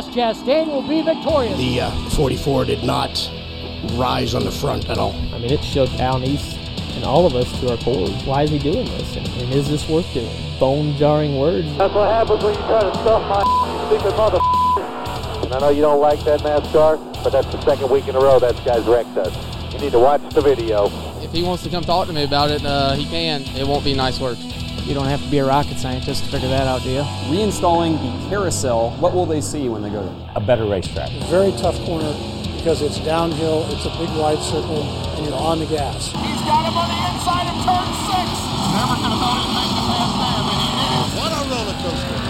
Ross Chastain will be victorious. The uh, 44 did not rise on the front at all. I mean, it shook Al Niece and all of us to our core. Why is he doing this? And, and is this worth doing? Bone jarring words. That's what happens when you try to stuff my stupid mother. And I know you don't like that NASCAR, but that's the second week in a row that guy's wrecked us. You need to watch the video. If he wants to come talk to me about it, uh, he can. It won't be nice work. You don't have to be a rocket scientist to figure that out, do you? Reinstalling the carousel, what will they see when they go there? A better racetrack. Very tough corner because it's downhill, it's a big wide circle, and you're on the gas. He's got him on the inside of turn six. Never could have thought he'd make the pass there, but he did it. What a roller coaster.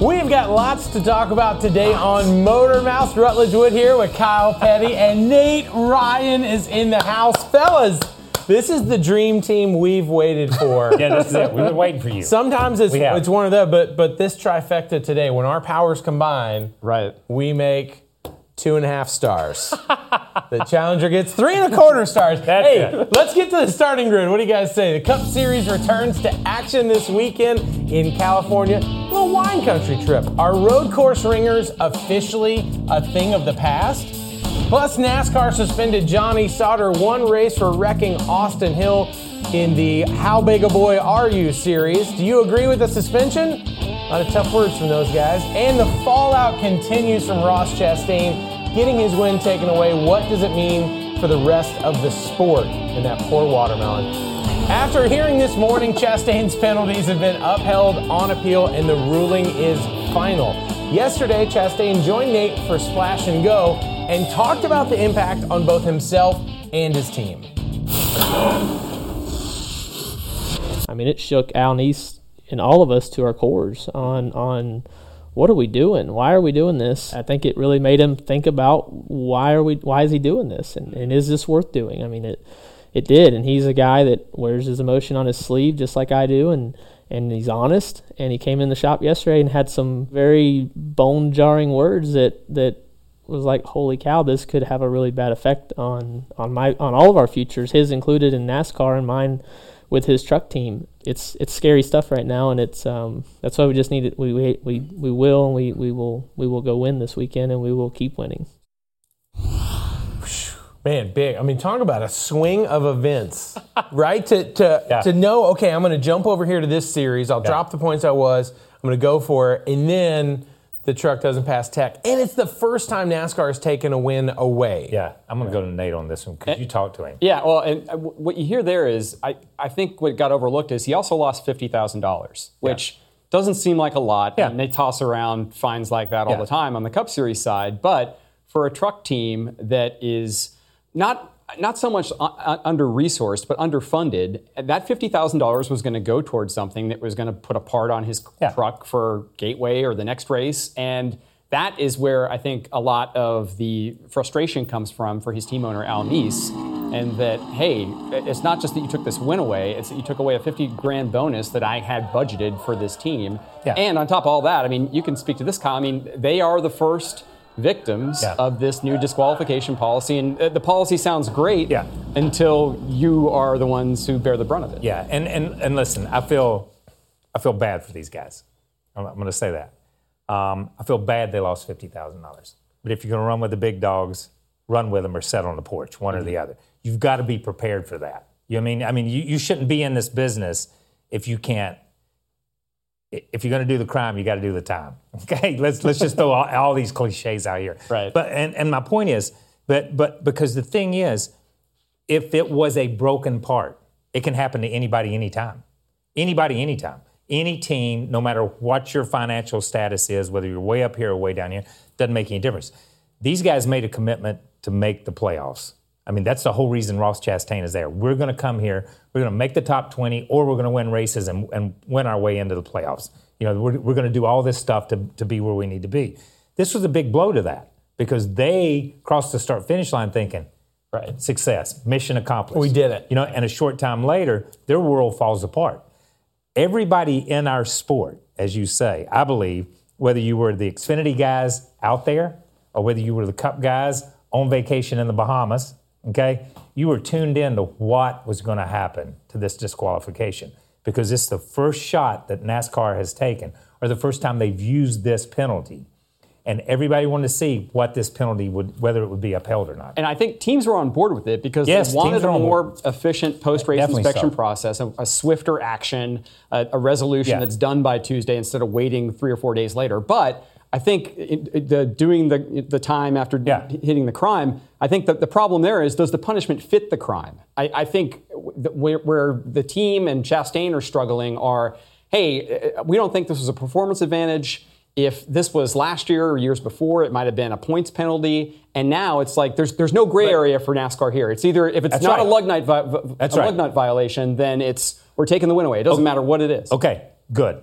We've got lots to talk about today on Motor Mouth. Rutledge Wood here with Kyle Petty, and Nate Ryan is in the house. Fellas, this is the dream team we've waited for. yeah, this is it. We've been waiting for you. Sometimes it's it's one of the but but this trifecta today, when our powers combine, right, we make two and a half stars. the challenger gets three and a quarter stars. That's hey, it. let's get to the starting grid. What do you guys say? The Cup Series returns to action this weekend in California. A little wine country trip. Are road course ringers officially a thing of the past? Plus, NASCAR suspended Johnny Sauter one race for wrecking Austin Hill in the How Big a Boy Are You series. Do you agree with the suspension? A lot of tough words from those guys. And the fallout continues from Ross Chastain getting his win taken away. What does it mean for the rest of the sport in that poor watermelon? After hearing this morning, Chastain's penalties have been upheld on appeal and the ruling is final. Yesterday, Chastain joined Nate for Splash and Go and talked about the impact on both himself and his team. I mean, it shook Al Niece and all of us to our cores on on what are we doing? Why are we doing this? I think it really made him think about why are we why is he doing this and, and is this worth doing? I mean it it did and he's a guy that wears his emotion on his sleeve just like I do and and he's honest and he came in the shop yesterday and had some very bone jarring words that that was like holy cow this could have a really bad effect on on my on all of our futures his included in NASCAR and mine with his truck team. It's it's scary stuff right now, and it's um, that's why we just need it. We we we, we will and we, we will we will go win this weekend, and we will keep winning. Man, big. I mean, talk about a swing of events, right? To to Yeah. to know, okay, I'm going to jump over here to this series. I'll Yeah. drop the points I was. I'm going to go for it, and then the truck doesn't pass tech, and it's the first time NASCAR has taken a win away. Yeah, I'm going to go to Nate on this one because you talked to him. Yeah, well, and uh, what you hear there is, I, I think what got overlooked is he also lost fifty thousand dollars, which doesn't seem like a lot. Yeah. And they toss around fines like that all Yeah. the time on the Cup Series side, but for a truck team that is not not so much under resourced but underfunded, that fifty thousand dollars was going to go towards something that was going to put a part on his Yeah. truck for Gateway or the next race, and that is where I think a lot of the frustration comes from for his team owner Al Niece, and that hey, it's not just that you took this win away; it's that you took away a fifty grand bonus that I had budgeted for this team. Yeah. And on top of all that, I mean, you can speak to this, Kyle. I mean, they are the first victims Yeah. of this new disqualification policy, and uh, the policy sounds great Yeah. until you are the ones who bear the brunt of it. Yeah, and, and, and listen, I feel I feel bad for these guys. I'm, I'm going to say that. Um, I feel bad they lost fifty thousand dollars. But if you're going to run with the big dogs, run with them or sit on the porch, one or the other. You've got to be prepared for that. You know I mean? I mean, you, you shouldn't be in this business if you can't. If you're going to do the crime, you got to do the time. Okay, let's let's just throw all, all these cliches out here. Right. But and, and my point is, but but because the thing is, if it was a broken part, it can happen to anybody anytime. Anybody anytime. Any team, no matter what your financial status is, whether you're way up here or way down here, doesn't make any difference. These guys made a commitment to make the playoffs. I mean, that's the whole reason Ross Chastain is there. We're going to come here, we're going to make the top 20, or we're going to win races and, and win our way into the playoffs. You know, we're, we're going to do all this stuff to, to be where we need to be. This was a big blow to that because they crossed the start finish line thinking, right, success, mission accomplished. We did it. You know, and a short time later, their world falls apart. Everybody in our sport, as you say, I believe, whether you were the Xfinity guys out there or whether you were the Cup guys on vacation in the Bahamas, okay, you were tuned in to what was going to happen to this disqualification because it's the first shot that NASCAR has taken or the first time they've used this penalty and everybody wanted to see what this penalty would, whether it would be upheld or not. And I think teams were on board with it because Yes, they wanted a more efficient post-race Definitely inspection so. process, a, a swifter action, a, a resolution Yeah. that's done by Tuesday instead of waiting three or four days later. But I think it, it- the doing the the time after hitting the crime, I think that the problem there is does the punishment fit the crime? I, I think where, where the team and Chastain are struggling are, hey, uh, we don't think this was a performance advantage. If this was last year or years before, it might have been a points penalty, and now it's like there's there's no gray area for NASCAR here. It's either if it's not right. a lug nut vi- a right. lug nut violation, then it's we're taking the win away. It doesn't matter what it is. Okay, good.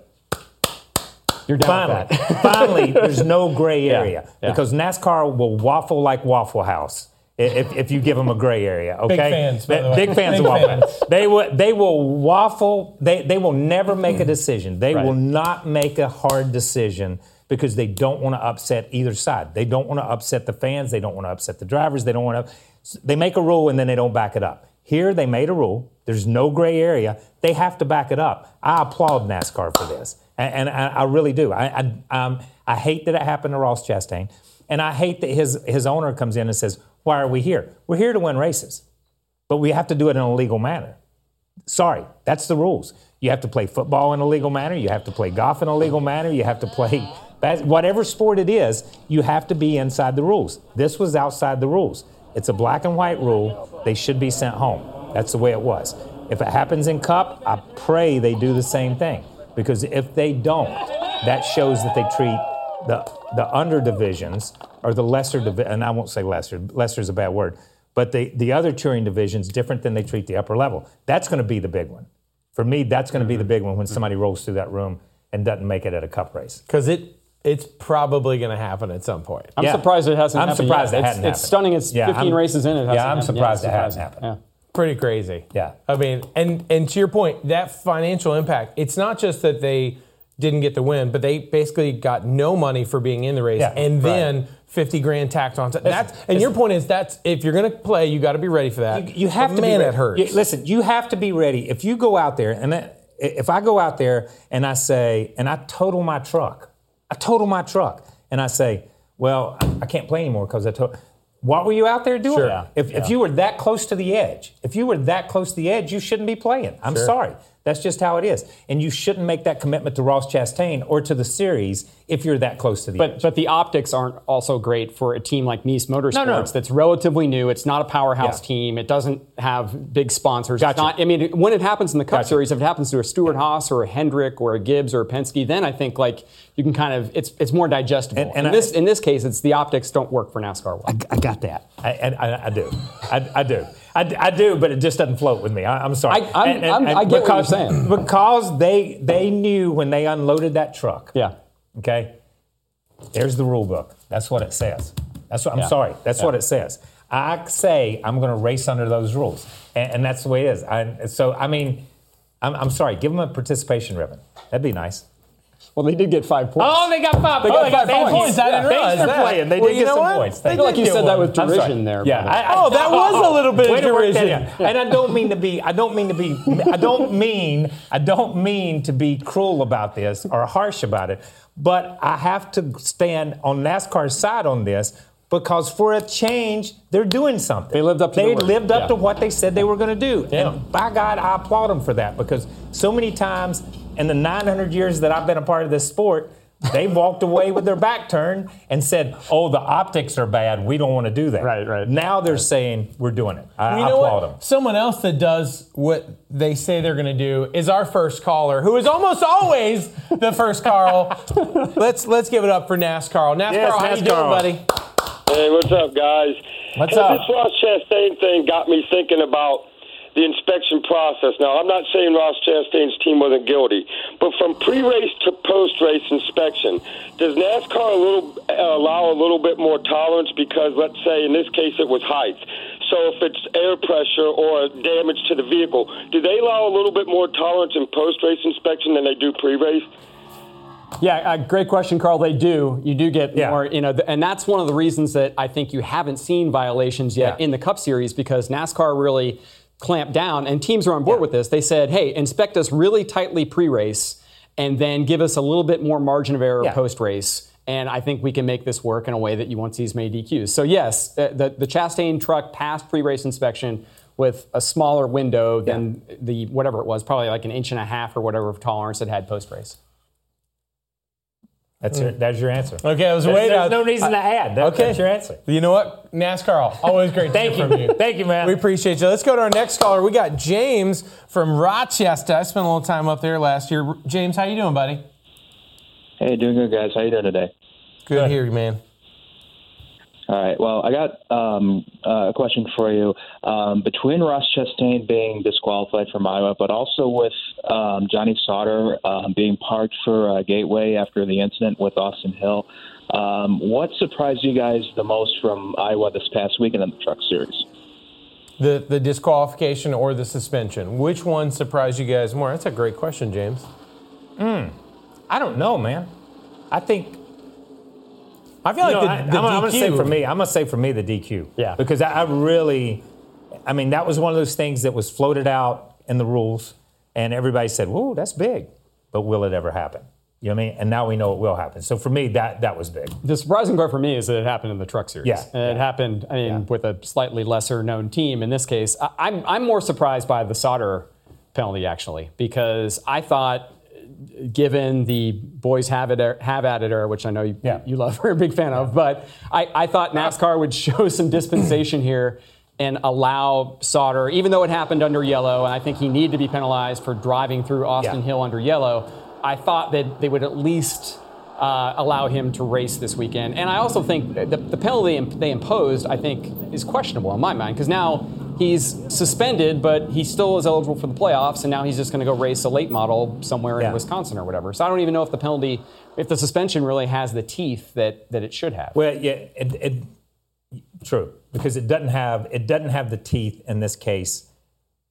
You're down finally, finally, there's no gray area yeah. because NASCAR will waffle like Waffle House if, if you give them a gray area. Okay, Big fans, by the way. Big fans Big of Waffle. House. They will they will waffle. They they will never make a mm-hmm. decision. They Right. will not make a hard decision because they don't want to upset either side. They don't want to upset the fans. They don't want to upset the drivers. They don't want to. They make a rule and then they don't back it up. Here they made a rule. There's no gray area. They have to back it up. I applaud NASCAR for this, and, I, I really do. I I, um, I hate that it happened to Ross Chastain, and I hate that his his owner comes in and says, "Why are we here? We're here to win races, but we have to do it in a legal manner." Sorry, that's the rules. You have to play football in a legal manner. You have to play golf in a legal manner. You have to play whatever sport it is. You have to be inside the rules. This was outside the rules. It's a black and white rule. They should be sent home. That's the way it was. If it happens in Cup, I pray they do the same thing because if they don't, that shows that they treat the the under divisions or the lesser divi- and I won't say lesser. Lesser is a bad word, but the the other touring divisions different than they treat the upper level. That's going to be the big one. For me, that's going to be the big one when somebody rolls through that room and doesn't make it at a cup race. Because it it's probably going to happen at some point. I'm Yeah. surprised it hasn't I'm happened surprised yet. it It's- hadn't it's happened. stunning. It's Yeah, 15 I'm- races in. It hasn't yeah, I'm happened. surprised Yeah, it hasn't surprising. Pretty crazy. Yeah. I mean, and and to your point, that financial impact, it's not just that they didn't get the win, but they basically got no money for being in the race Yeah, and right. then 50 grand tacked on top. That's and your point is that's if you're going to play, you got to be ready for that. You, you have But to man, be it ready. hurts. You- listen, you have to be ready. If you go out there and that- if I go out there and I say and I total my truck, I total my truck, and I say, well, I, I can't play anymore because I told. What were you out there doing? Sure. Yeah. If, if you were that close to the edge, if you were that close to the edge, you shouldn't be playing. I'm Sure. sorry. That's just how it is. And you shouldn't make that commitment to Ross Chastain or to the series if you're that close to the edge. But but the optics aren't also great for a team like Niece Motorsports No, no. that's relatively new. It's not a powerhouse Yeah. team. It doesn't have big sponsors. It's Gotcha. not, I mean, when it happens in the Cup Gotcha. Series, if it happens to a Stewart Haas or a Hendrick or a Gibbs or a Penske, then I think like you can kind of it's it's more digestible. And- and in I- this in this case, it's the optics don't work for NASCAR. Well. I, I got that. I, and I, I do. I, I do. I, I do, but it just doesn't float with me. I, am sorry. I- I'm- I'm- I get what you're saying. Because they they knew when they unloaded that truck. Yeah. Okay. There's the rule book. That's what it says. That's what I'm Yeah. sorry. That's Yeah. what it says. I say I'm going to race under those rules, and, and that's the way it is. I, so I mean, I'm, I'm sorry. Give them a participation ribbon. That'd be nice. Well, they did get five points. Oh, they got five. They oh, got they five thank you. points. I didn't Thanks realize for playing. They Well, did get some what? points. They I feel like you said get that with derision there. Yeah. I, I, Oh, that was a little bit of Way to work that derision. And I don't mean to be. I don't mean to be. I don't mean. I don't mean to be cruel about this or harsh about it. But I have to stand on NASCAR's side on this because for a change, they're doing something. They lived up to They lived up Yeah. to what they said they were going to do. Yeah. And by God, I applaud them for that because so many times in the 900 years that I've been a part of this sport, They walked away with their back turned and said, "Oh, the optics are bad. We don't want to do that." Right, right. Now they're saying we're doing it. I, you I know applaud what? them. Someone else that does what they say they're going to do is our first caller, who is almost always the first Carl. let's let's give it up for NASCAR. NASCAR, Yes, how you doing, NASCAR. buddy? Hey, what's up, guys? What's hey, up? This Ross Chastain thing got me thinking about the inspection process. Now, I'm not saying Ross Chastain's team wasn't guilty, but from pre-race to post-race inspection, does NASCAR a little uh, allow a little bit more tolerance? Because let's say in this case it was height. So if it's air pressure or damage to the vehicle, do they allow a little bit more tolerance in post-race inspection than they do pre-race? Yeah, uh, great question, Carl. They do. You do get Yeah. more, you know, th- and that's one of the reasons that I think you haven't seen violations yet Yeah. in the Cup Series because NASCAR really clamped down, and teams are on board with this. They said, "Hey, inspect us really tightly pre-race, and then give us a little bit more margin of error Yeah. post-race." And I think we can make this work in a way that you won't see as many DQs. So yes, the the Chastain truck passed pre-race inspection with a smaller window than the whatever it was, probably like an inch and a half or whatever of tolerance it had post-race. That's hmm. your, that's your answer. Okay, I was There's, waiting. there's on- no reason to add. That, Okay. That's your answer. You know what? NASCAR, always great to Thank hear you. from you. Thank you, man. We appreciate you. Let's go to our next caller. We got James from Rochester. I spent a little time up there last year. James, how you doing, buddy? Hey, doing good, guys. How you doing today? Good to hear you, man. All right. Well, I got um, uh, a question for you. Um, between Ross Chastain being disqualified from Iowa, but also with um, Johnny Sauter um, being parked for uh, Gateway after the incident with Austin Hill, um, what surprised you guys the most from Iowa this past weekend in the Truck Series? The the disqualification or the suspension? Which one surprised you guys more? That's a great question, James. Mm, I don't know, man. I think. I feel like You know, the, I, the I'm, I'm gonna say for me. I'm gonna say for me the DQ. Yeah. Because I, I really, I mean, that was one of those things that was floated out in the rules, and everybody said, "Whoa, that's big," but will it ever happen? You know what I mean? And now we know it will happen. So for me, that that was big. The surprising part for me is that it happened in the Truck Series. Yeah, And it happened, I mean, with a slightly lesser known team. In this case, I, I'm I'm more surprised by the Sauter penalty actually because I thought, given the boys have it have at it era, which I know you, you love, are a big fan of, but I, I thought NASCAR would show some dispensation here and allow Sauter, even though it happened under yellow, and I think he needed to be penalized for driving through Austin Yeah. Hill under yellow. I thought that they would at least uh, allow him to race this weekend. And I also think the, the penalty they imposed, I think, is questionable in my mind because now he's suspended, but he still is eligible for the playoffs, and now he's just going to go race a late model somewhere in Wisconsin or whatever. So I don't even know if the penalty, if the suspension really has the teeth that, that it should have. Well, yeah, it, it, true because it doesn't have it doesn't have the teeth in this case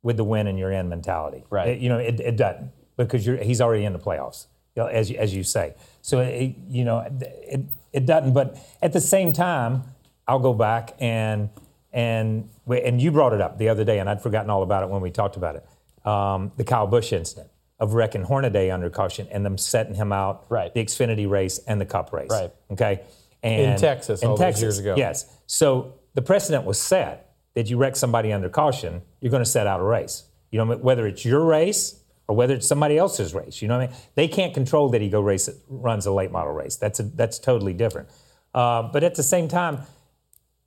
with the win and you're in mentality. Right. It- you know, it, it doesn't because you're, he's already in the playoffs, you know, as you, as you say. So you know, it it doesn't. But at the same time, I'll go back and and and you brought it up the other day, and I'd forgotten all about it when we talked about it. Um, the Kyle Busch incident of wrecking Hornaday under caution and them setting him out Right. the Xfinity race and the Cup race. Right. Okay. And In Texas all those years ago. Yes. So the precedent was set that you wreck somebody under caution, you're going to set out a race. You know, whether it's your race or whether it's somebody else's race. You know what I mean? They can't control that he go race runs a late model race. That's a, that's totally different. Uh, but at the same time,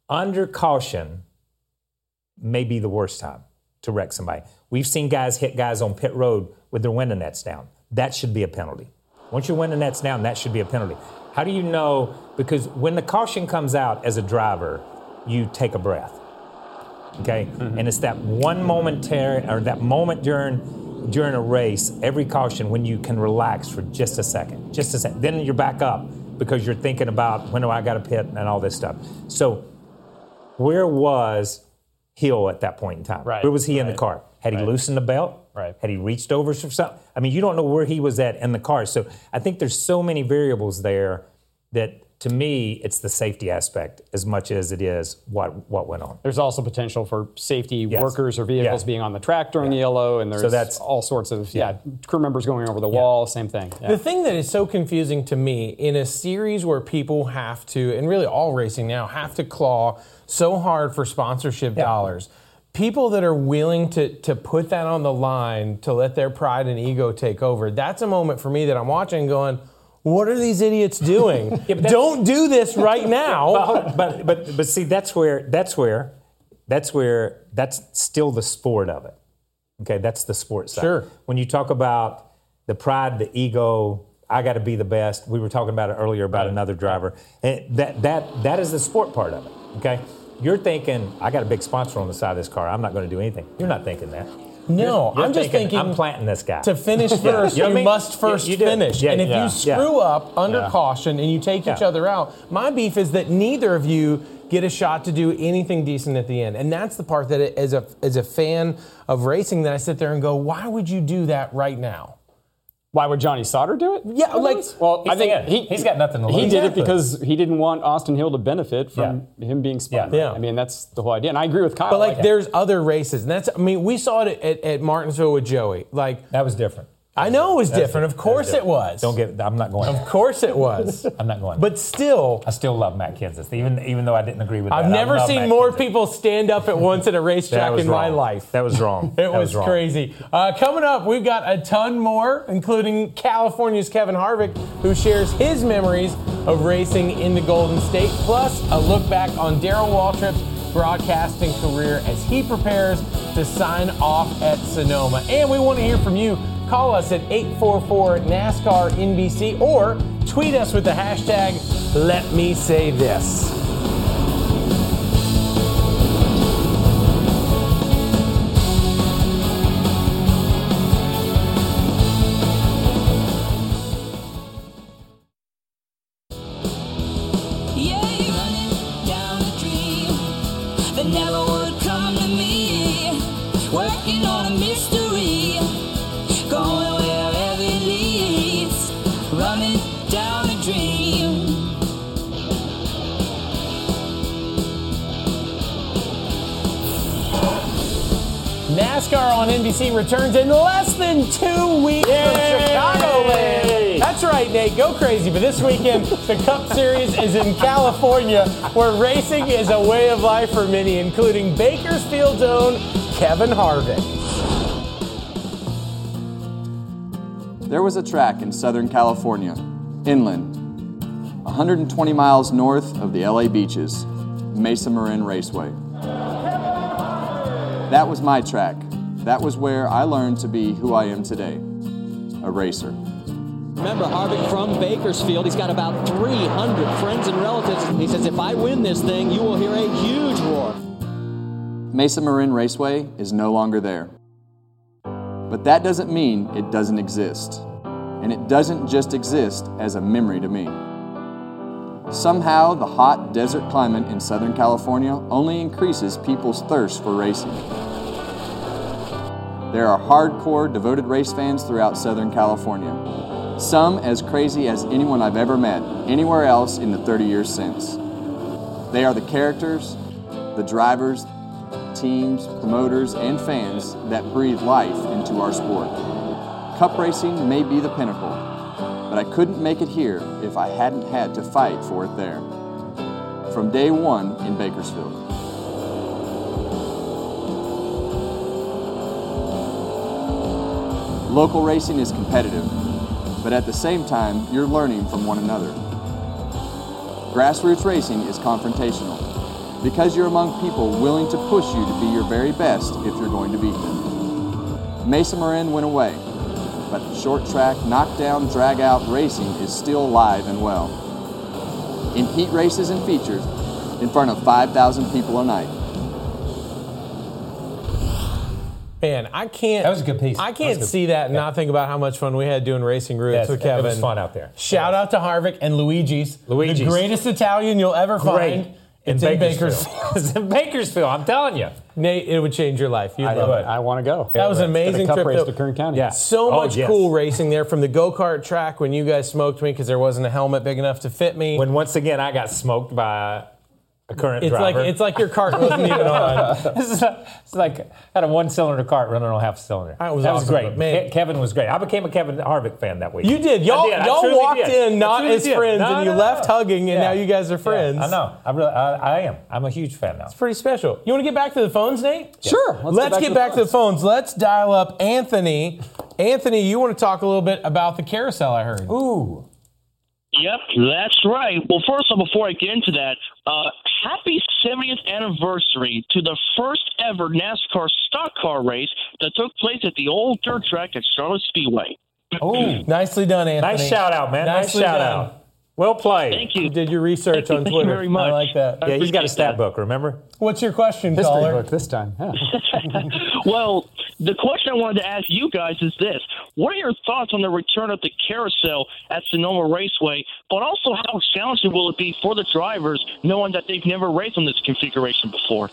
under caution may be the worst time to wreck somebody. We've seen guys hit guys on pit road with their window nets down. That should be a penalty. Once your window net's down, that should be a penalty. How do you know? Because when the caution comes out as a driver, you take a breath. Okay, mm-hmm. and it's that one momentary or that moment during during a race, every caution when you can relax for just a second, just a second. Then you're back up because you're thinking about when do I got to pit and all this stuff. So, where was Hill at that point in time? Right, Where was he in the car? Had he right. loosened the belt? Right. Had he reached over for something? I mean, you don't know where he was at in the car. So I think there's so many variables there that to me, it's the safety aspect as much as it is what what went on. There's also potential for safety Yes. workers or vehicles Yeah. being on the track during the yellow, and there's So that's- all sorts of yeah. crew members going over the wall. Same thing. Yeah. The thing that is so confusing to me in a series where people have to, and really all racing now, have to claw so hard for sponsorship dollars. People that are willing to to put that on the line to let their pride and ego take over. That's a moment for me that I'm watching going, What are these idiots doing? Don't do this right now. But, but but see, that's where that's where that's where that's still the sport of it. Okay, that's the sport side. Sure. When you talk about the pride, the ego, I got to be the best. We were talking about it earlier about another driver. And that that that is the sport part of it. Okay. You're thinking, I got a big sponsor on the side of this car. I'm not going to do anything. You're not thinking that. No, You're I'm just thinking I'm planting this guy To finish Yeah. first, You you, mean? must first Yeah, you finish. Yeah, and if yeah, you screw yeah. up under Yeah. caution and you take each other out, my beef is that neither of you get a shot to do anything decent at the end. And that's the part that, as a as a fan of racing, that I sit there and go, why would you do that right now? Why would Johnny Sauter do it? Yeah, like Well, I think he, he's got nothing to lose. He lose. did it because he didn't want Austin Hill to benefit from him being spun. Yeah. I mean, that's the whole idea. And I agree with Kyle. But like, there's other races, and that's I mean, we saw it at, at Martinsville with Joey. Like That was different. I know it was That's different. Of course it was. Don't get. I'm not going. Of course it was. I'm not going. But still, I still love Matt Kenseth, even even though I didn't agree with that. I've never seen Matt more Kenseth. people stand up at once at a racetrack was in my life. That was wrong. It That was, wrong. crazy. Uh, coming up, we've got a ton more, including California's Kevin Harvick, who shares his memories of racing in the Golden State, plus a look back on Darrell Waltrip's broadcasting career as he prepares to sign off at Sonoma. And we want to hear from you. Call us at 844 NASCAR NBC or tweet us with the hashtag Let Me Say This. On NBC returns in less than two weeks from Chicagoland. That's right, Nate. Go crazy. But this weekend, the Cup Series is in California, where racing is a way of life for many, including Bakersfield's own Kevin Harvick. There was a track in Southern California, inland, 120 miles north of the LA beaches, Mesa Marin Raceway. That was my track. That was where I learned to be who I am today a racer. Remember, Harvick from Bakersfield, he's got about 300 friends and relatives. He says, if I win this thing, you will hear a huge roar. Mesa Marin Raceway is no longer there. But that doesn't mean it doesn't exist. And it doesn't just exist as a memory to me. Somehow, the hot desert climate in Southern California only increases people's thirst for racing. There are hardcore, devoted race fans throughout Southern California. Some as crazy as anyone I've ever met anywhere else in the 30 years since. They are the characters, the drivers, teams, promoters, and fans that breathe life into our sport. Cup racing may be the pinnacle, but I couldn't make it here if I hadn't had to fight for it there. From day one in Bakersfield. Local racing is competitive, but at the same time, you're learning from one another. Grassroots racing is confrontational because you're among people willing to push you to be your very best if you're going to beat them. Mesa Marin went away, but short track, knockdown, drag out racing is still alive and well. In heat races and features, in front of 5,000 people a night. Man, I can't. That was a good piece. I can't see that and not think about how much fun we had doing racing routes Yes, with it Kevin. was fun out there. Shout out to Harvick and Luigi's. Luigi's. The greatest Italian you'll ever Great. find. It's in, Bakersfield. it's in Bakersfield. I'm telling you. Nate, it would change your life. You'd I, love it. I want to go. That was an amazing cup trip. race though. to Kern County. Yeah. So Oh, much yes. cool racing there from the go kart track when you guys smoked me because there wasn't a helmet big enough to fit me. When once again I got smoked by a current it's driver. like it's like your cart wasn't even on. this is it's like had a one cylinder cart running on half a cylinder. That was that awesome, was great. man- Ke- Kevin was great. I became a Kevin Harvick fan that week. You did. Y'all, did. Y'all walked did. in not as did. friends, No, and you no, left no. hugging, and Yeah. now you guys are friends. Yeah, I know. I really, I, I am. I'm a huge fan now. It's pretty special. You want to get back to the phones, Nate? Sure. Let's, get, back, to, the phones. Let's dial up Anthony. Anthony, you want to talk a little bit about the carousel? I heard. Ooh. Yep, that's right. Well, first of all, before I get into that, uh, happy 70th anniversary to the first ever NASCAR stock car race that took place at the old dirt track at Charlotte Speedway. Oh, nicely done, Anthony. Nice shout out, man. Nice shout done. out. Well played. Thank you. You did your research on Twitter? Thank you Twitter. very much. I like that. I Yeah, he's got a stat that. book, remember? What's your question, History caller? book this time. Yeah. Well, the question I wanted to ask you guys is this: What are your thoughts on the return of the carousel at Sonoma Raceway? But also, how challenging will it be for the drivers, knowing that they've never raced on this configuration before?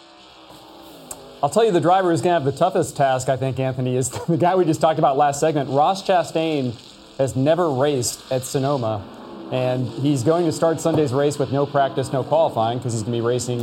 I'll tell you, the driver who's going to have the toughest task, I think, Anthony, is the guy we just talked about last segment. Ross Chastain has never raced at Sonoma, and he's going to start Sunday's race with no practice, no qualifying, because he's going to be racing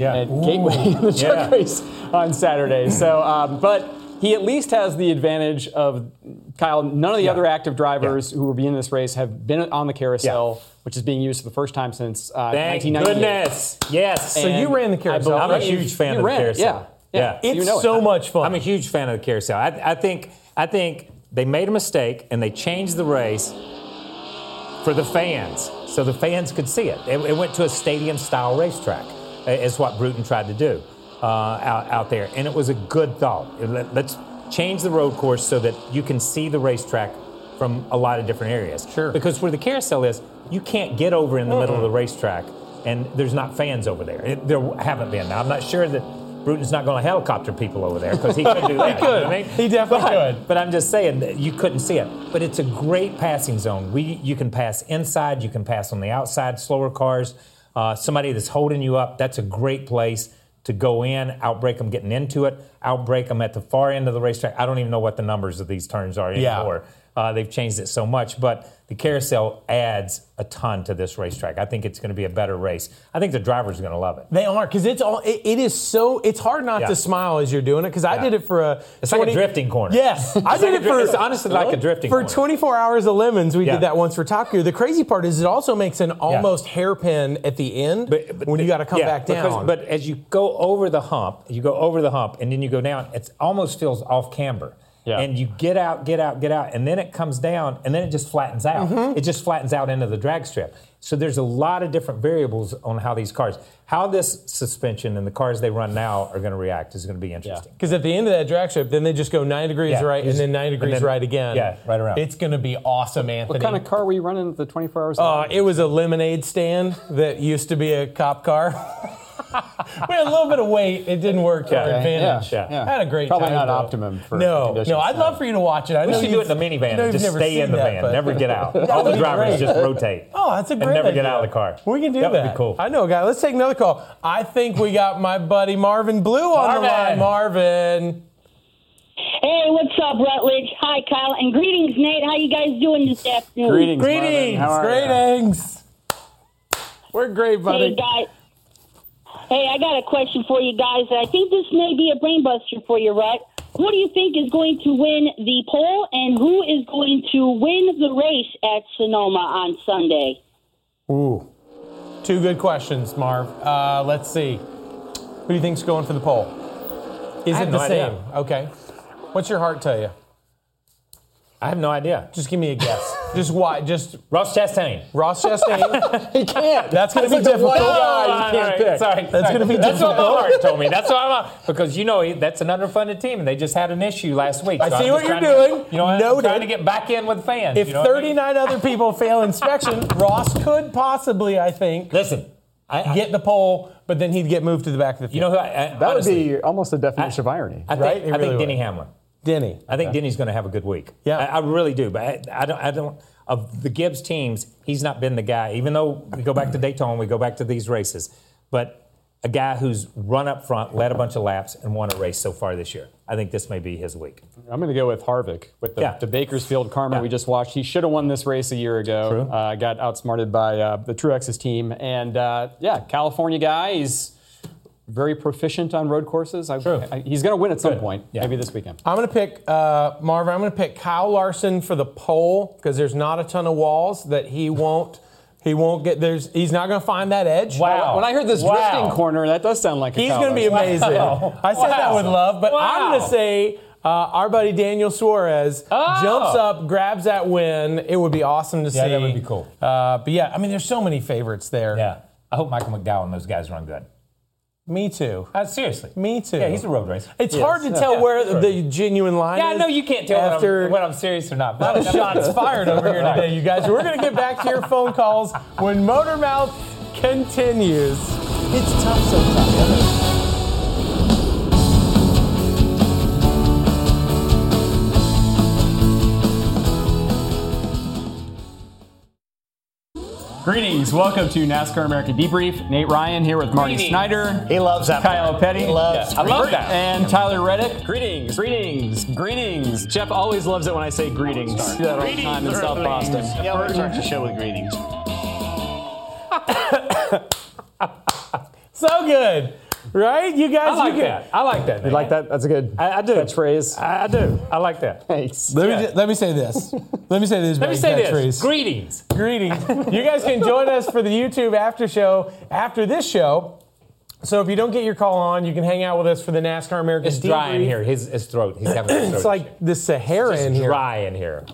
at Gateway in the truck Yeah. race on Saturday. So, um, but he at least has the advantage of Kyle. None of the other active drivers who will be in this race have been on the carousel, which is being used for the first time since uh, Thank 1998. goodness. Yes. So you ran the carousel. I'm a huge fan you of the ran it, carousel. yeah. Yeah. It's You know it. so much fun. I'm a huge fan of the carousel. I, I think I think they made a mistake and they changed the race for the fans, so the fans could see it. It, it went to a stadium-style racetrack. uh, Is what Bruton tried to do uh, out, out there, and it was a good thought. Let, let's change the road course so that you can see the racetrack from a lot of different areas. Sure. Because where the carousel is, you can't get over in the middle of the racetrack, and there's not fans over there. It, there haven't been. Now I'm not sure that Bruton's not going to helicopter people over there because he could do that. He you know could. I mean? He definitely But- could. But I'm just saying that you couldn't see it. But it's a great passing zone. We you can pass inside, you can pass on the outside, slower cars. Uh, somebody that's holding you up, that's a great place to go in, outbreak them getting into it, outbreak them at the far end of the racetrack. I don't even know what the numbers of these turns are Yeah. anymore. Uh, they've changed it so much, but the carousel adds a ton to this racetrack. I think it's going to be a better race. I think the drivers are going to love it. They are because it's all. It, it is so. It's hard not Yeah. to smile as you're doing it because I Yeah. did it for a. It's like a drifting corner. Yes, I did like it for. it's honestly like a drifting for corner. 24 hours of lemons. We Yeah. did that once for Taku. The crazy part is it also makes an almost hairpin at the end But when you got to come back because- down. but as you go over the hump, you go over the hump, and then you go down. It almost feels off camber. Yeah. And you get out, get out, get out, and then it comes down, and then it just flattens out. Mm-hmm. It just flattens out into the drag strip. So there's a lot of different variables on how these cars, how this suspension and the cars they run now are going to react is going to be interesting. Because at the end of that drag strip, then they just go nine degrees Yeah, right and then nine degrees then- right again. yeah, right around. It's going to be awesome, Anthony. What kind of car were you running at the 24 hours? Uh, it was a lemonade stand that used to be a cop car. we had a little bit of weight. It didn't work to our Yeah, advantage. yeah, yeah. I had a great Probably time. not though. optimum for no, conditions, no. I'd so. love for you to watch it. I We know should do it you've- in the minivan I know and you've just never stay in seen the that, van, but- never get out. All the drivers just rotate. Oh, that's a and great never idea. get out of the car. We can do That that. would be cool. I know, guy. Let's take another call. I think we got my buddy Marvin Blue on the line. Marvin. Hey, what's up, Rutledge? Hi, Kyle, and greetings, Nate. How you guys doing this afternoon? Greetings, Greetings. How are ya? Greetings. We're great, buddy. Hey, guys. Hey, I got a question for you guys. I think this may be a brainbuster for you, Rut. Who do you think is going to win the pole, and who is going to win the race at Sonoma on Sunday? Ooh. Two good questions, Marv. Uh, let's see. Who do you think's going for the pole? Is I it the no same? idea. Okay. What's your heart tell you? I have no idea. Just give me a guess. Just why? Just Ross Chastain. Ross Chastain. he can't. That's going to be That's such a difficult. wild guy. You can't right, pick. Sorry, That's gonna be That's what my difficult. heart told me. That's what I'm on. because you know that's an underfunded team, and they just had an issue last week. I So see I'm what you're trying to- doing. you know, I'm Noted. trying to get back in with fans. If you know what I mean? 39 other people fail inspection, Ross could possibly, I think, listen, I, I, get the pole, but then he'd get moved to the back of the field. you know who? I, I, That honestly, would be almost a definition of irony. I think, Right? It I really think Denny would. Hamlin. Denny. I think Denny's going to have a good week. Yeah. I, I really do. But I, I don't. I don't. Of the Gibbs teams, he's not been the guy. Even though we go back to Daytona, we go back to these races, but a guy who's run up front, led a bunch of laps, and won a race so far this year. I think this may be his week. I'm going to go with Harvick with the, Yeah. the Bakersfield Karma Yeah. we just watched. He should have won this race a year ago. True. Uh, got outsmarted by uh, the Truex's team. And uh, yeah, California guy. He's very proficient on road courses. I, True. I- he's going to win at some Good. point, Yeah. maybe this weekend. I'm going to pick, uh, Marvin, I'm going to pick Kyle Larson for the pole because there's not a ton of walls that he won't. He won't get there's. He's not going to find that edge. Wow. When I heard this Wow. drifting corner, that does sound like a He's Kyle going to be amazing. Wow. I said that Wow. with love, but I'm going to say Uh, our buddy Daniel Suarez Oh. jumps up, grabs that win. It would be awesome to see. Yeah, that would be cool. Uh, but yeah, I mean, there's so many favorites there. Yeah. I hope Michael McDowell and those guys run good. Me too. Uh, seriously. Me too. Yeah, he's a road racer. It's Yes. hard to tell Yeah, where the genuine line is. Yeah, I is. know you can't tell after when, I'm, when I'm serious or not. A lot of shots fired over here today, you guys. We're going to get back to your phone calls when Motor Mouth continues. It's tough sometimes. Greetings. Welcome to NASCAR America Debrief. Nate Ryan here with Marty Greetings. Snyder. He loves that. Kyle part. Petty. He loves. Yeah, I love that. And Tyler Reddick. Greetings. Greetings. Greetings. Jeff always loves it when I say greetings. Do that all the time in South Boston. Yeah, we'll start the show with greetings. So good, right? You guys, I like you that. I like that. You like that? That's a good I, I do. catchphrase. I, I do. I like that. Thanks. Let Yeah. me let me say this. Let me say this. Let me say this. catchphrase. Greetings. Greetings. You guys can join us for the YouTube after show after this show. So if you don't get your call on, you can hang out with us for the NASCAR American It's dry in Debrief. here. His, his throat. He's having a throat. It's like the Sahara Just in here. dry in here.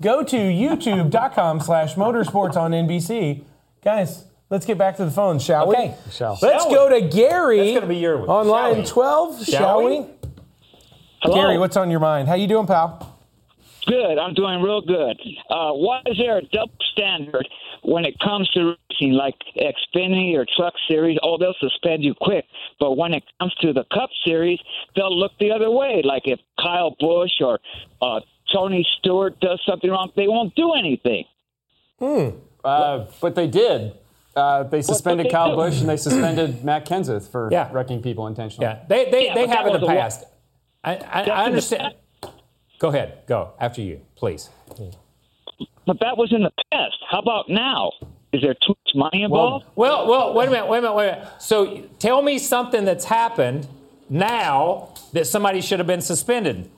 Go to youtube.com slash motorsports on NBC. Guys, let's get back to the phone, shall Okay. we? Shall. Let's Shall go we? to Gary That's gonna be your one. on line we? 12, shall, Shall we? we? Hello. Gary, what's on your mind? How you doing, pal? Good. I'm doing real good. Uh, why is there a double standard when it comes to racing, like Xfinity or Truck Series? Oh, they'll suspend you quick. But when it comes to the Cup Series, they'll look the other way. Like if Kyle Busch or uh, Tony Stewart does something wrong, they won't do anything. Uh, but they did. Uh, they suspended they Kyle do. Busch and they suspended Matt Kenseth for Yeah. wrecking people intentionally. Yeah, they they, Yeah, they have in the was a wa- past. I, I, I the understand. Go ahead. Go after you, please. But that was in the past. How about now? Is there too much money involved? Well, well, wait a minute, wait a minute, wait a minute. So tell me something that's happened now that somebody should have been suspended.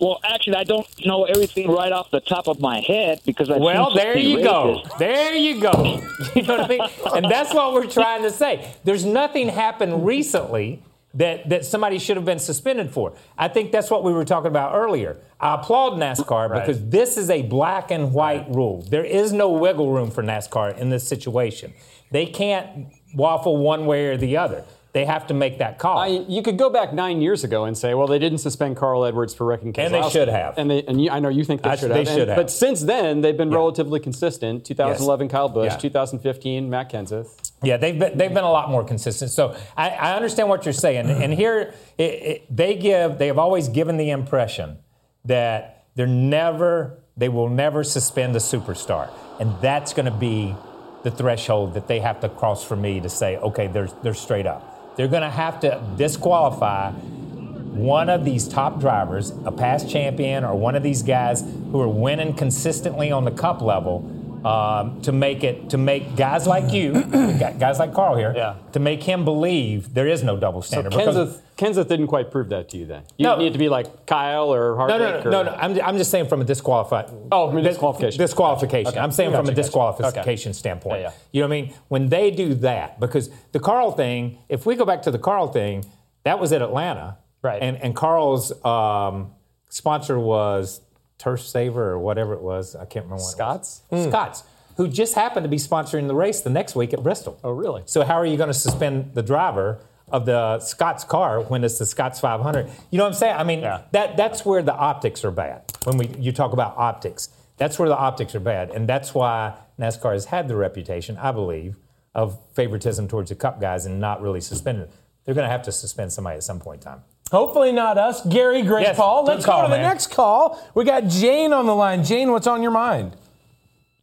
Well, actually, I don't know everything right off the top of my head because I. Well, there you go. There you go. You know what I mean? And that's what we're trying to say. There's nothing happened recently that, that somebody should have been suspended for. I think that's what we were talking about earlier. I applaud NASCAR Right. because this is a black and white rule. There is no wiggle room for NASCAR in this situation. They can't waffle one way or the other. They have to make that call. I, you could go back nine years ago and say, well, they didn't suspend Carl Edwards for wrecking Keselowski. And they should have. And, they, and you, I know you think they I- should they have. should And- have. But since then, they've been relatively consistent. 2011, Kyle Busch. Yeah. 2015, Matt Kenseth. Yeah, they've been, they've been a lot more consistent. So I, I understand what you're saying, and here it, it, they give they have always given the impression that they're never they will never suspend a superstar, and that's going to be the threshold that they have to cross for me to say, okay, they're they're straight up. They're going to have to disqualify one of these top drivers, a past champion, or one of these guys who are winning consistently on the cup level, um, to make it to make guys like you, guys like Carl here, Yeah. to make him believe there is no double So standard. because- Kenseth, Kenseth didn't quite prove that to you then. You No. need to be like Kyle or Harvick. no, no, no, or, no, no. I'm, I'm just saying from a disqualified. Oh, from a disqualification. Disqualification. Okay. I'm saying Gotcha, from a gotcha. disqualification standpoint. Yeah, yeah. You know what I mean? When they do that, because the Carl thing, if we go back to the Carl thing, that was at Atlanta. Right. And, and Carl's um, sponsor was Turf Saver or whatever it was. I can't remember what Scott's? It was. Hmm. Scott's, who just happened to be sponsoring the race the next week at Bristol. Oh, really? So how are you going to suspend the driver of the Scott's car when it's the Scott's 500? You know what I'm saying? I mean, Yeah. that that's where the optics are bad. When we you talk about optics, that's where the optics are bad, and that's why NASCAR has had the reputation, I believe, of favoritism towards the Cup guys and not really suspending. They're going to have to suspend somebody at some point in time. Hopefully not us. Gary, great Yes, call. Let's call, go to the next call. We got Jane on the line. Jane, what's on your mind?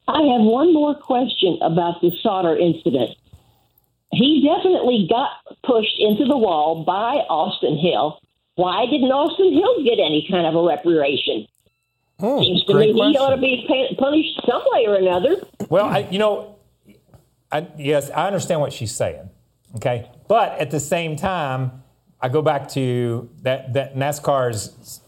I have one more question about the Sauter incident. He definitely got pushed into the wall by Austin Hill. Why didn't Austin Hill get any kind of a reparation? Hmm, Seems to me great he ought to be punished some way or another. Well, I, you know, I, yes, I understand what she's saying. Okay, but at the same time, I go back to that that NASCAR's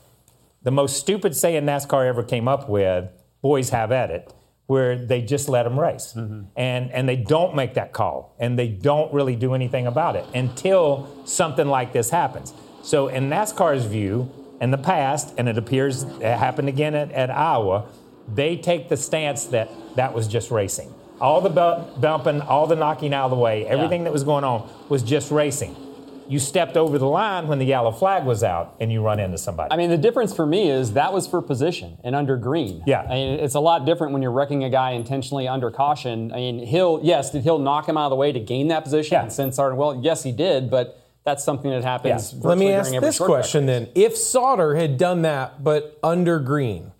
the most stupid saying NASCAR ever came up with. Boys have at it, where they just let them race, mm-hmm. and and they don't make that call, and they don't really do anything about it until something like this happens. So, in NASCAR's view, in the past, and it appears it happened again at, at Iowa, they take the stance that that was just racing. All the bu- bumping, all the knocking out of the way, everything that was going on was just racing. You stepped over the line when the yellow flag was out, and you run into somebody. I mean, the difference for me is that was for position and under green. Yeah. I mean, it's a lot different when you're wrecking a guy intentionally under caution. I mean, Hill, yes, did Hill knock him out of the way to gain that position and send Sergeant well? Yes, he did, but that's something that happens. Let me ask this short track question then: If Sauter had done that, but under green,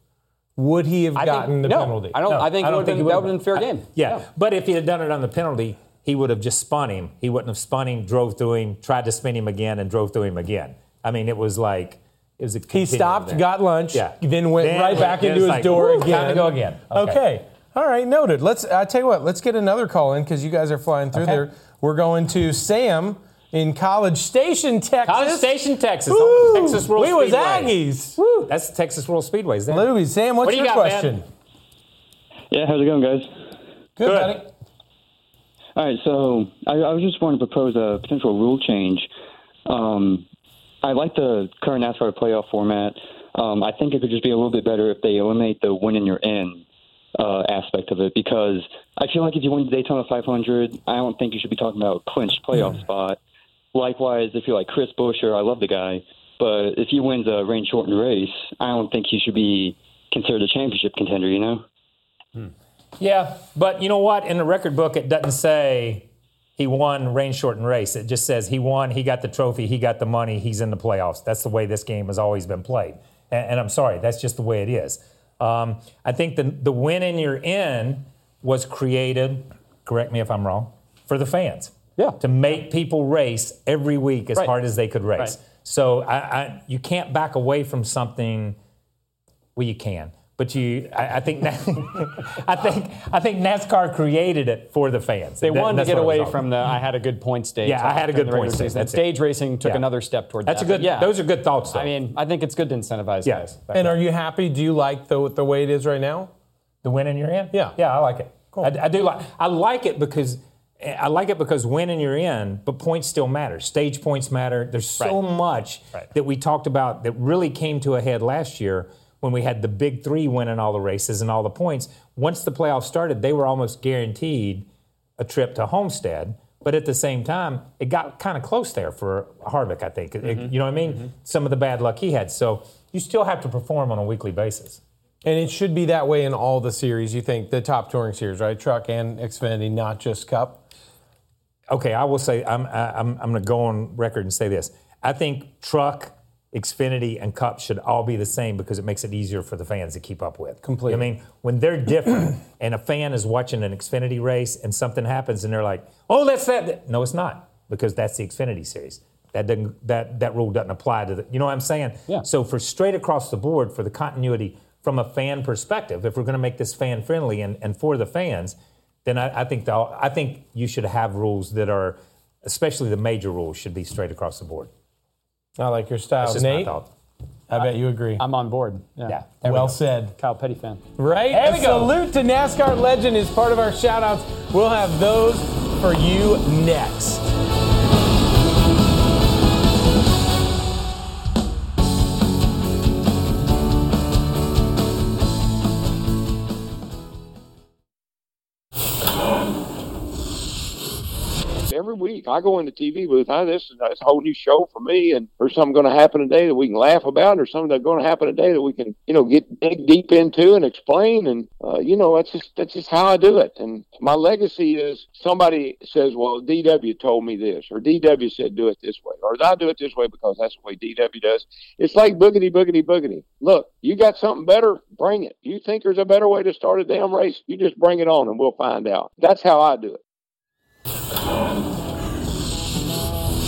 would he have I think- gotten the no, penalty? I don't- I think it would've been- he that would've would've been fair I- game. yeah. Yeah. but if he had done it on the penalty, he would have just spun him. He wouldn't have spun him, drove through him, tried to spin him again, and drove through him again. I mean, it was like it was a. He stopped, there. got lunch, Yeah. then went Then right went- back into his like, door again. time to go again. Okay. Okay. All right, noted. Let's. I tell you what. Let's get another call in because you guys are flying through Okay. there. We're going to Sam in College Station, Texas. College Station, Texas. Woo! on the Texas World We was Aggies. Woo. That's Texas World Speedways. There. Louis, Sam, what's What do you your got, question? man? Yeah, how's it going, guys? Good, buddy. All right, so I, I was just wanting to propose a potential rule change. Um, I like the current NASCAR playoff format. Um, I think it could just be a little bit better if they eliminate the win and you're in uh, aspect of it because I feel like if you win the Daytona 500, I don't think you should be talking about a clinched playoff spot. Likewise, if you're like Chris Buescher, I love the guy, but if he wins a rain shortened race, I don't think he should be considered a championship contender, you know? Yeah, but you know what? In the record book, it doesn't say he won rain shortened race. It just says he won, he got the trophy, he got the money, he's in the playoffs. That's the way this game has always been played. And, and I'm sorry, that's just the way it is. Um, I think the, the win and you're in was created, correct me if I'm wrong, for the fans. Yeah. To make people race every week as Right. hard as they could race. Right. So I, I, you can't back away from something well, you can, but you. I, I think. I think. I think NASCAR created it for the fans. They That- wanted to get what it was away from the I had a good point stage. Yeah, I had a good point stage. season. That's it. Stage racing took Yeah. another step toward That's that. a good. But yeah, Those are good thoughts. Though. I mean, I think it's good to incentivize Yeah. guys. And are you happy? Do you like the the way it is right now? the win and you're in. Yeah. yeah, I like it. I, I do like. I like it because. I like it because win and you're in, but points still matter. Stage points matter. There's so much that we talked about that really came to a head last year when we had the big three winning all the races and all the points. Once the playoffs started, they were almost guaranteed a trip to Homestead. But at the same time, it got kind of close there for Harvick, I think. It- Mm-hmm. you know what I mean? Some of the bad luck he had. So you still have to perform on a weekly basis. And it should be that way in all the series. You think the top touring series, right? Truck and Xfinity, not just Cup. Okay, I will say I'm I'm I'm going to go on record and say this. I think truck, Xfinity, and Cup should all be the same because it makes it easier for the fans to keep up with. Completely. I mean, when they're different, and a fan is watching an Xfinity race, and something happens, and they're like, "Oh, that's that." No, it's not because that's the Xfinity series. That doesn't that that rule doesn't apply to the. You know what I'm saying? Yeah. So for straight across the board, for the continuity from a fan perspective, if we're going to make this fan friendly and, and for the fans, then I, I think the, I think you should have rules that are, especially the major rules, should be straight across the board. I like your style, That's just my Nate. thought. I bet you agree. I'm on board. Yeah. there we well go. said. Kyle Petty fan. Right? There we go. salute to NASCAR legend is part of our shout outs. We'll have those for you next. Every week I go in the TV booth. I, this is a whole new show for me, and there's something going to happen today that we can laugh about, or something that's going to happen today that we can, you know, get dig deep into and explain. And uh, you know, that's just that's just how I do it. And my legacy is somebody says, "Well, DW told me this," or "DW said do it this way," or "I do it this way because that's the way DW does." It's like boogity boogity boogity. Look, you got something better, bring it. You think there's a better way to start a damn race? You just bring it on, and we'll find out. That's how I do it.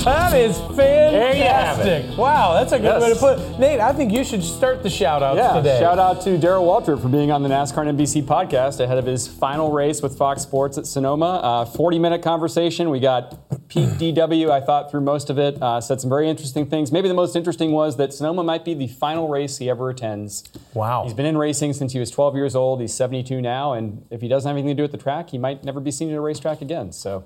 That is There you have it. fantastic. Wow, that's a good Yes. way to put it. Nate, I think you should start the shout outs Yeah, today. shout out to Darrell Waltrip for being on the NASCAR and NBC podcast ahead of his final race with Fox Sports at Sonoma. Uh, 40 minute conversation. We got Pete DW, I thought, through most of it. Uh, said some very interesting things. Maybe the most interesting was that Sonoma might be the final race he ever attends. Wow. He's been in racing since he was 12 years old. He's 72 now. And if he doesn't have anything to do with the track, he might never be seen at a racetrack again. So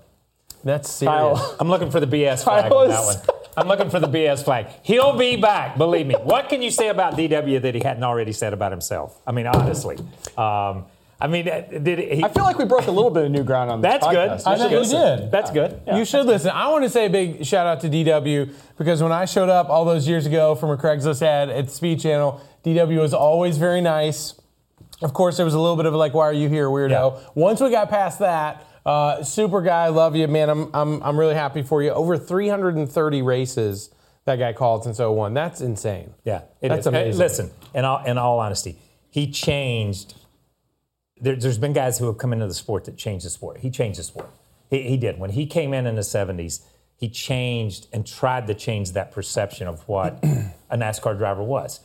That's serious. Kyle, I'm looking for the BS flag Kyle on that is, one. I'm looking for the BS flag. He'll be back, believe me. What can you say about DW that he hadn't already said about himself? I mean, honestly. Um, I mean, uh, did he? I feel like we broke a little bit of new ground on this That's good. podcast. I think we did. That's good. You should listen. I want to say a big shout out to DW because when I showed up all those years ago from a Craigslist ad at the Speed Channel, DW was always very nice. Of course, there was a little bit of like, "Why are you here, weirdo?" Once we got past that, uh, super guy, love you, man. I'm, I'm I'm really happy for you. Over 330 races that guy called since 01. That's insane. Yeah, it That's is. Hey, amazing. listen, in all, in all honesty, he changed. There, there's been guys who have come into the sport that changed the sport. He changed the sport. He, he did. When he came in in the 70s, he changed and tried to change that perception of what a NASCAR driver was.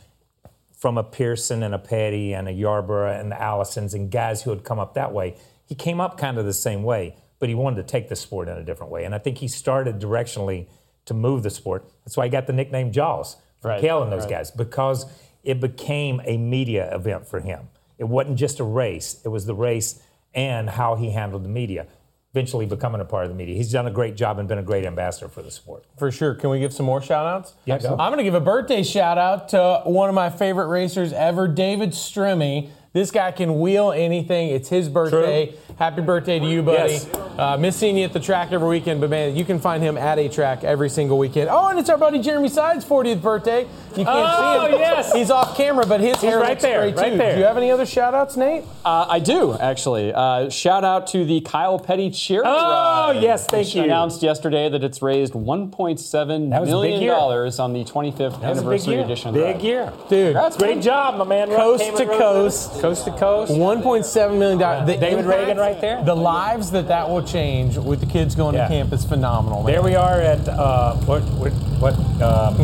From a Pearson and a Petty and a Yarborough and the Allisons and guys who had come up that way, he came up kind of the same way, but he wanted to take the sport in a different way. And I think he started directionally to move the sport. That's why he got the nickname Jaws from Right, Cale and those right. guys because it became a media event for him. It wasn't just a race, it was the race and how he handled the media, eventually becoming a part of the media. He's done a great job and been a great ambassador for the sport. For sure. Can we give some more shout outs? Yeah. I'm going to give a birthday shout out to one of my favorite racers ever, David Stremme. This guy can wheel anything. It's his birthday. Happy birthday to you, buddy. Yes. Uh, miss seeing you at the track every weekend, but man, you can find him at a track every single weekend. Oh, and it's our buddy Jeremy Sides' 40th birthday. You can't Oh, see him. Oh yes. He's off camera, but his hair right looks there, great right too. there. Do you have any other shout outs, Nate? Uh, I do actually. Uh, shout out to the Kyle Petty charity Oh, ride, yes, thank which you. Announced yesterday that it's raised 1.7 That was a big million year. dollars on the 25th That was a big anniversary year. edition. of the Big ride. year. Dude, Congrats, Great man. job, my man. coast to and rode coast. With us. Coast to coast. $1.7 million. The David impact- Reagan right there. The lives that that will change with the kids going Yeah. to camp is phenomenal. Man. There we are at uh, what what what um,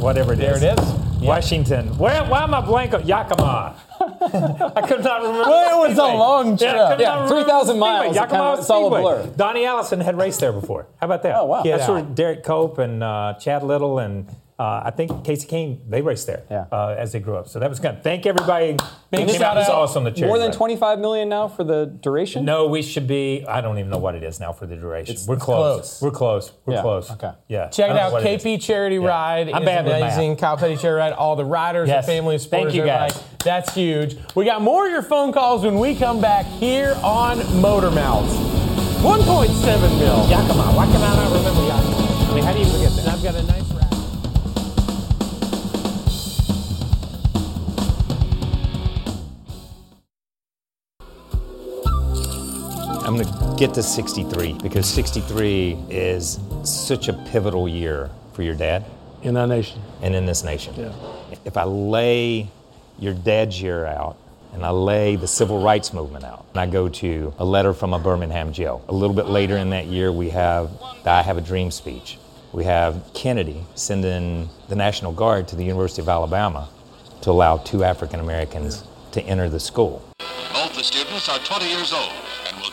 whatever it is. Mm-hmm. There it is. Washington. Where, why am I blank? on- Yakima. I could not remember. Well, it was a long trip. I could Yeah, 3,000 miles, it Yakima kinda- it's all a Speedway. blur. Donnie Allison had raced there before. How about that? Oh, wow. Get That's where. Derek Cope and uh, Chad Little and uh, I think Kasey Kahne they raced there Yeah. uh, as they grew up. So that was good. Thank everybody. Big shout out. Was awesome. The More than ride. 25 million now for the duration. No, we should be. I don't even know what it is now for the duration. It's- We're it's close. close. We're close. We're Yeah, close. okay. Yeah. Check it out. what is. KP Charity Ride I'm is bad with math. amazing. Kyle Petty Charity Ride. All the riders, Yes. the family of Thank you, guys. everybody. That's huge. We got more of your phone calls when we come back here on Motor Mouths. 1.7 mil. Yakima. Why can I not remember Yakima? I mean, how do you forget And that? I've got a going to get to 63 because 63 is such a pivotal year for your dad in our nation. and in this nation. Yeah. If I lay your dad's year out and I lay the civil rights movement out, and I go to a letter from a Birmingham jail. A little bit later in that year, we have the I Have a Dream speech. We have Kennedy sending the National Guard to the University of Alabama to allow two African Americans to enter the school. Both the students are 20 years old and will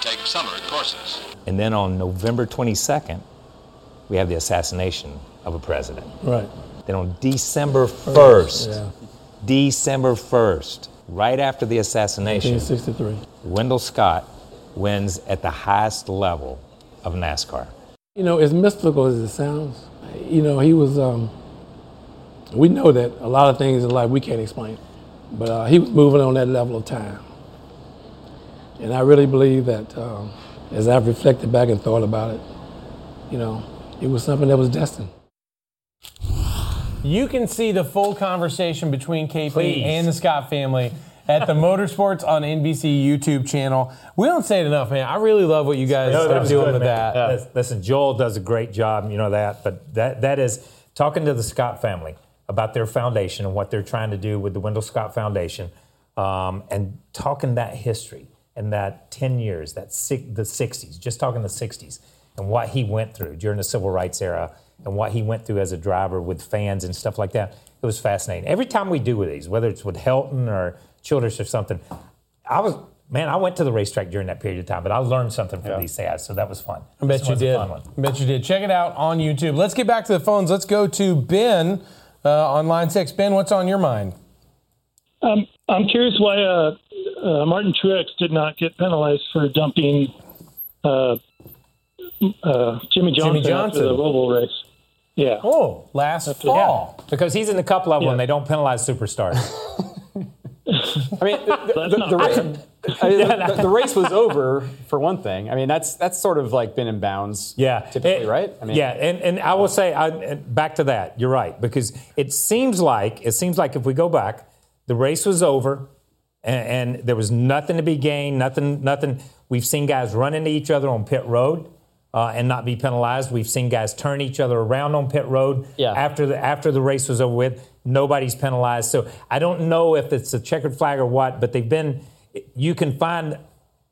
take summer courses. And then on November 22nd, we have the assassination of a president. Right. Then on December 1st, Yeah. December 1st, right after the assassination, 1963. Wendell Scott wins at the highest level of NASCAR. You know, as mystical as it sounds, you know, he was. Um, we know that a lot of things in life we can't explain, but uh, he was moving on that level of time. And I really believe that um, as I've reflected back and thought about it, you know, it was something that was destined. You can see the full conversation between KP Please. and the Scott family at the Motorsports on NBC YouTube channel. We don't say it enough, man. I really love what you guys No, are doing good, with man. that. Listen- Listen, Joel does a great job, you know that, but that that is talking to the Scott family about their foundation and what they're trying to do with the Wendell Scott Foundation, um, and talking that history and that ten years, that six, the '60s, just talking the '60s and what he went through during the civil rights era and what he went through as a driver with fans and stuff like that. It was fascinating. Every time we do with these, whether it's with Helton or Childress or something, I was man, I went to the racetrack during that period of time, but I learned something from these ads, so that was fun. I bet This you did. fun one. I bet you did. Check it out on YouTube. Let's get back to the phones. Let's go to Ben uh, on line six. Ben, what's on your mind? Um, I'm curious why uh, uh, Martin Truex did not get penalized for dumping uh, uh, Jimmie Johnson, Johnson. after the Roval race. Yeah. Oh, last fall. Because he's in a couple of and they don't penalize superstars. I mean, the, the, the, race, I mean, the- the- the race was over for one thing. I mean, that's that's sort of like been in bounds. Yeah, typically, It- right? I mean, yeah, and, and I will say I, back to that. You're right because it seems like it seems like if we go back, the race was over, and, and there was nothing to be gained. Nothing, nothing. We've seen guys run into each other on pit road. Uh, and not be penalized. We've seen guys turn each other around on pit road Yeah. after the after the race was over with. Nobody's penalized. So I don't know if it's a checkered flag or what, but they've been. You can find.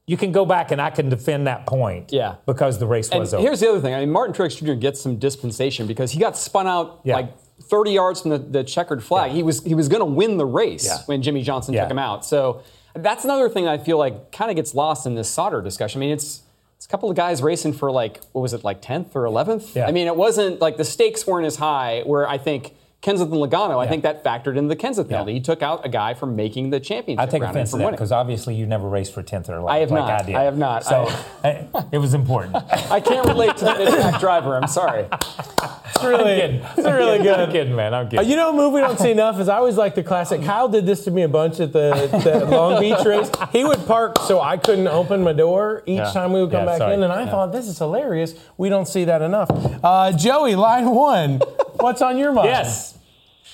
You can go back and I can defend that point. Yeah. Because the race And was over. here's the other thing. I mean, Martin Truex Jr. gets some dispensation because he got spun out like 30 yards from the, the checkered flag. He was he was going to win the race Yeah. when Jimmie Johnson Yeah. took him out. So that's another thing I feel like kind of gets lost in this solder discussion. I mean, it's it's a couple of guys racing for like what was it like 10th or 11th? Yeah. I mean, it wasn't like the stakes weren't as high. Where I think. Kenseth and Logano, I think that factored into the Kenseth penalty. He took out a guy from making the championship I take offense to that because obviously you never raced for 10th or 11th. I have like not. I. I have not. So it was important. I can't relate to the mid-pack driver. I'm sorry. It's really, good. it's really good. I'm good. kidding, man. I'm kidding. you know, a move we don't see enough is I always like the classic. Kyle did this to me a bunch at the, the Long Beach race. He would park so I couldn't open my door each Yeah. time we would come Yeah, back sorry. in, and I Yeah. thought this is hilarious. We don't see that enough. Uh, Joey, line one. What's on your mind? yes.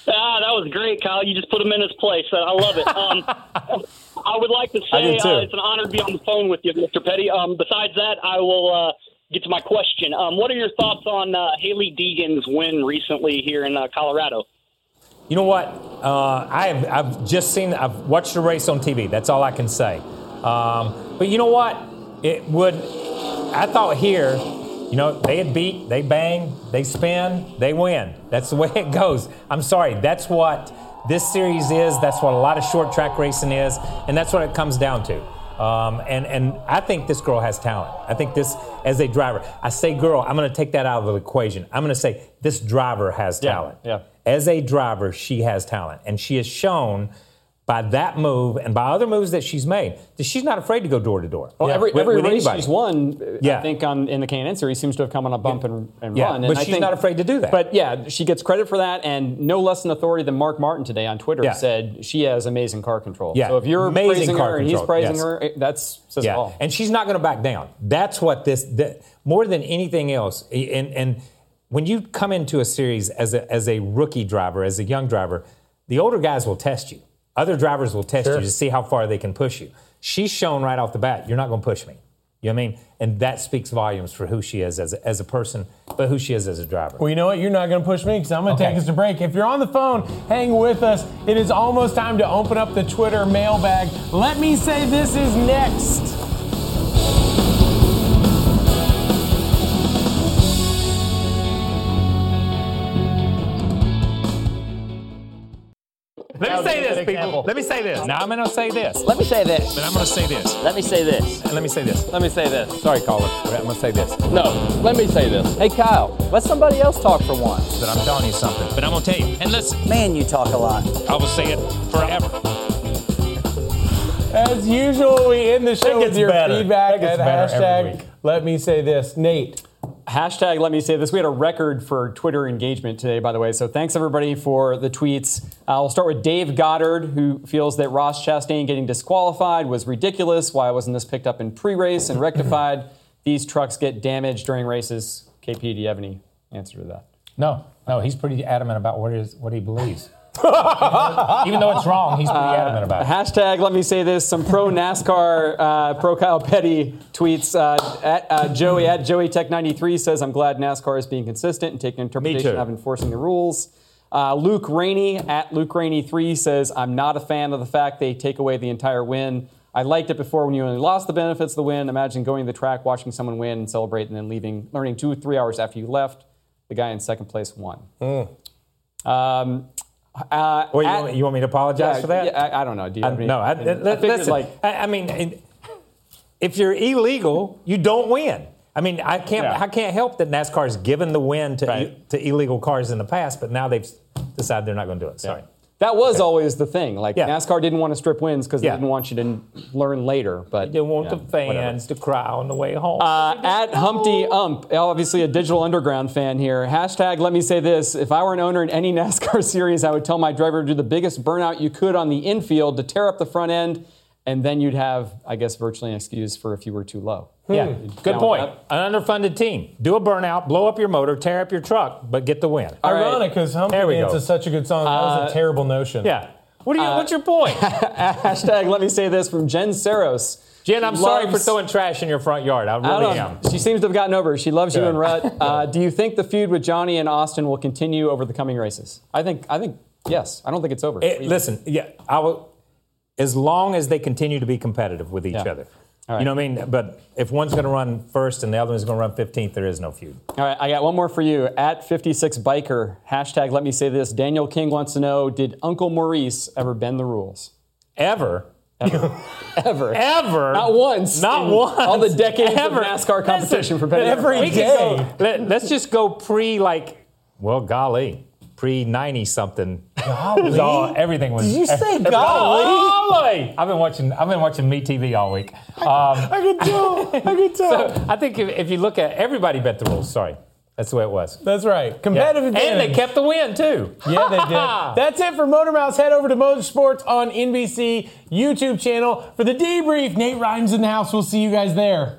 Ah, that was great, Kyle. You just put him in his place. I love it. Um, I would like to say uh, it's an honor to be on the phone with you, Mr. Petty. Um, besides that, I will uh, get to my question. Um, what are your thoughts on uh, Hailie Deegan's win recently here in uh, Colorado? You know what? Uh, I have, I've just seen, I've watched the race on TV. That's all I can say. Um, but you know what? It would, I thought here, you know, they had beat, they bang, they spin, they win. That's the way it goes. I'm sorry. That's what this series is. That's what a lot of short track racing is. And that's what it comes down to. Um, and, and I think this girl has talent. I think this, as a driver, I say girl, I'm going to take that out of the equation. I'm going to say this driver has talent. Yeah, yeah. as a driver, she has talent. And she has shown by that move and by other moves that she's made that she's not afraid to go door to door. Well, every, with- every with race anybody. she's won, uh, Yeah. I think on in the K&N series seems to have come on a bump and, and Yeah, run. but and she's think- not afraid to do that. But yeah, she gets credit for that, and no less an authority than Mark Martin today on Twitter Yeah. said she has amazing car control. Yeah, So if you're amazing praising car her and he's praising yes. her, that's says yeah, all. and she's not going to back down. That's what this that, more than anything else. And and when you come into a series as a as a rookie driver, as a young driver, the older guys will test you. Other drivers will test Sure. you to see how far they can push you. She's shown right off the bat, you're not going to push me. You know what I mean? And that speaks volumes for who she is as a, as a person, but who she is as a driver. Well, you know what? You're not going to push me because I'm going to Okay. take us to break. If you're on the phone, hang with us. It is almost time to open up the Twitter mailbag. Let me say this is next. Let me say this, people. Let me say this. Now I'm going to say this. Let me say this. Then I'm going to say this. Let me say this. And let me say this. Let me say this. Sorry, caller. I'm going to say this. No, let me say this. Hey, Kyle, let somebody else talk for once. But I'm telling you something. But I'm going to tell you. And listen. Man, you talk a lot. I will say it forever. As usual, we end the show with your better. feedback at hashtag let me say this. Nate. Hashtag let me say this. We had a record for Twitter engagement today, by the way. So thanks everybody for the tweets. Uh, we'll start with Dave Goddard, who feels that Ross Chastain getting disqualified was ridiculous. Why wasn't this picked up in pre-race and rectified? These trucks get damaged during races. KP, do you have any answer to that? No, no, he's pretty adamant about what, is, what he believes. Even though it's wrong, he's pretty adamant about it. Hashtag let me say this. Some pro NASCAR, uh, pro Kyle Petty tweets. Uh, at, uh, Joey at Joey Tech 93 says, I'm glad NASCAR is being consistent and taking interpretation too. of enforcing the rules. Uh, Luke Rainey at Luke Rainey 3 says, I'm not a fan of the fact they take away the entire win. I liked it before when you only lost the benefits of the win. Imagine going to the track, watching someone win and celebrate, and then leaving, learning two or three hours after you left. The guy in second place won. Um, uh, Well, you, at- want, you want me to apologize yeah, for that? Yeah, I, I don't know. Do you I- have any- no, I, figured, listen, like, I, I mean, if you're illegal, you don't win. I mean, I can't, Yeah. I can't help that NASCAR's given the win to, Right. to illegal cars in the past, but now they've decided they're not going to do it. Sorry. That was always the thing. Like Yeah. NASCAR didn't want to strip wins because Yeah. they didn't want you to learn later. But They want yeah, the fans to cry on the way home. Uh, at Humpty Hump, obviously a digital underground fan here. Hashtag let me say this. If I were an owner in any NASCAR series, I would tell my driver to do the biggest burnout you could on the infield to tear up the front end, and then you'd have, I guess, virtually an excuse for if you were too low. Yeah, good point. that? An underfunded team. Do a burnout, blow up your motor, tear up your truck, but get the win. Ironic because Humpty There we Dance is such a good song. That was Uh, a terrible notion. Yeah. What are you, Uh, what's your point? Hashtag let me say this from Jen Saros. Jen, I'm She sorry for throwing trash in your front yard. I I really don't am. She seems to have gotten over. it. She loves you and Rut. Uh, do you think the feud with Johnny and Austin will continue over the coming races? I think. I think yes. I don't think it's over. Eh, listen, yeah, I will. As long as they continue to be competitive with each Yeah. other, right. you know what I mean. But if one's going to run first and the other one's going to run 15th, there is no feud. All right, I got one more for you. At 56 Biker, hashtag let me say this. Daniel King wants to know Did Uncle Maurice ever bend the rules? Ever. Ever. Ever. Ever. Not once. Not once. All the decades Ever. of NASCAR competition for Petty. Every day. Let, us just go pre, like, well, golly, pre 90 something. Golly? all, everything was. Did you say golly? golly? I've been watching. I've been watching Me TV all week. Um, I can tell. I can tell. so I think if, if you look at everybody bet the rules. Sorry, that's the way it was. That's right. Competitive Yeah. And they kept the win too. Yeah, they did. That's it for Motor Mouths. Head over to Motorsports on NBC YouTube channel for the debrief. Nate Ryan's in the house. We'll see you guys there.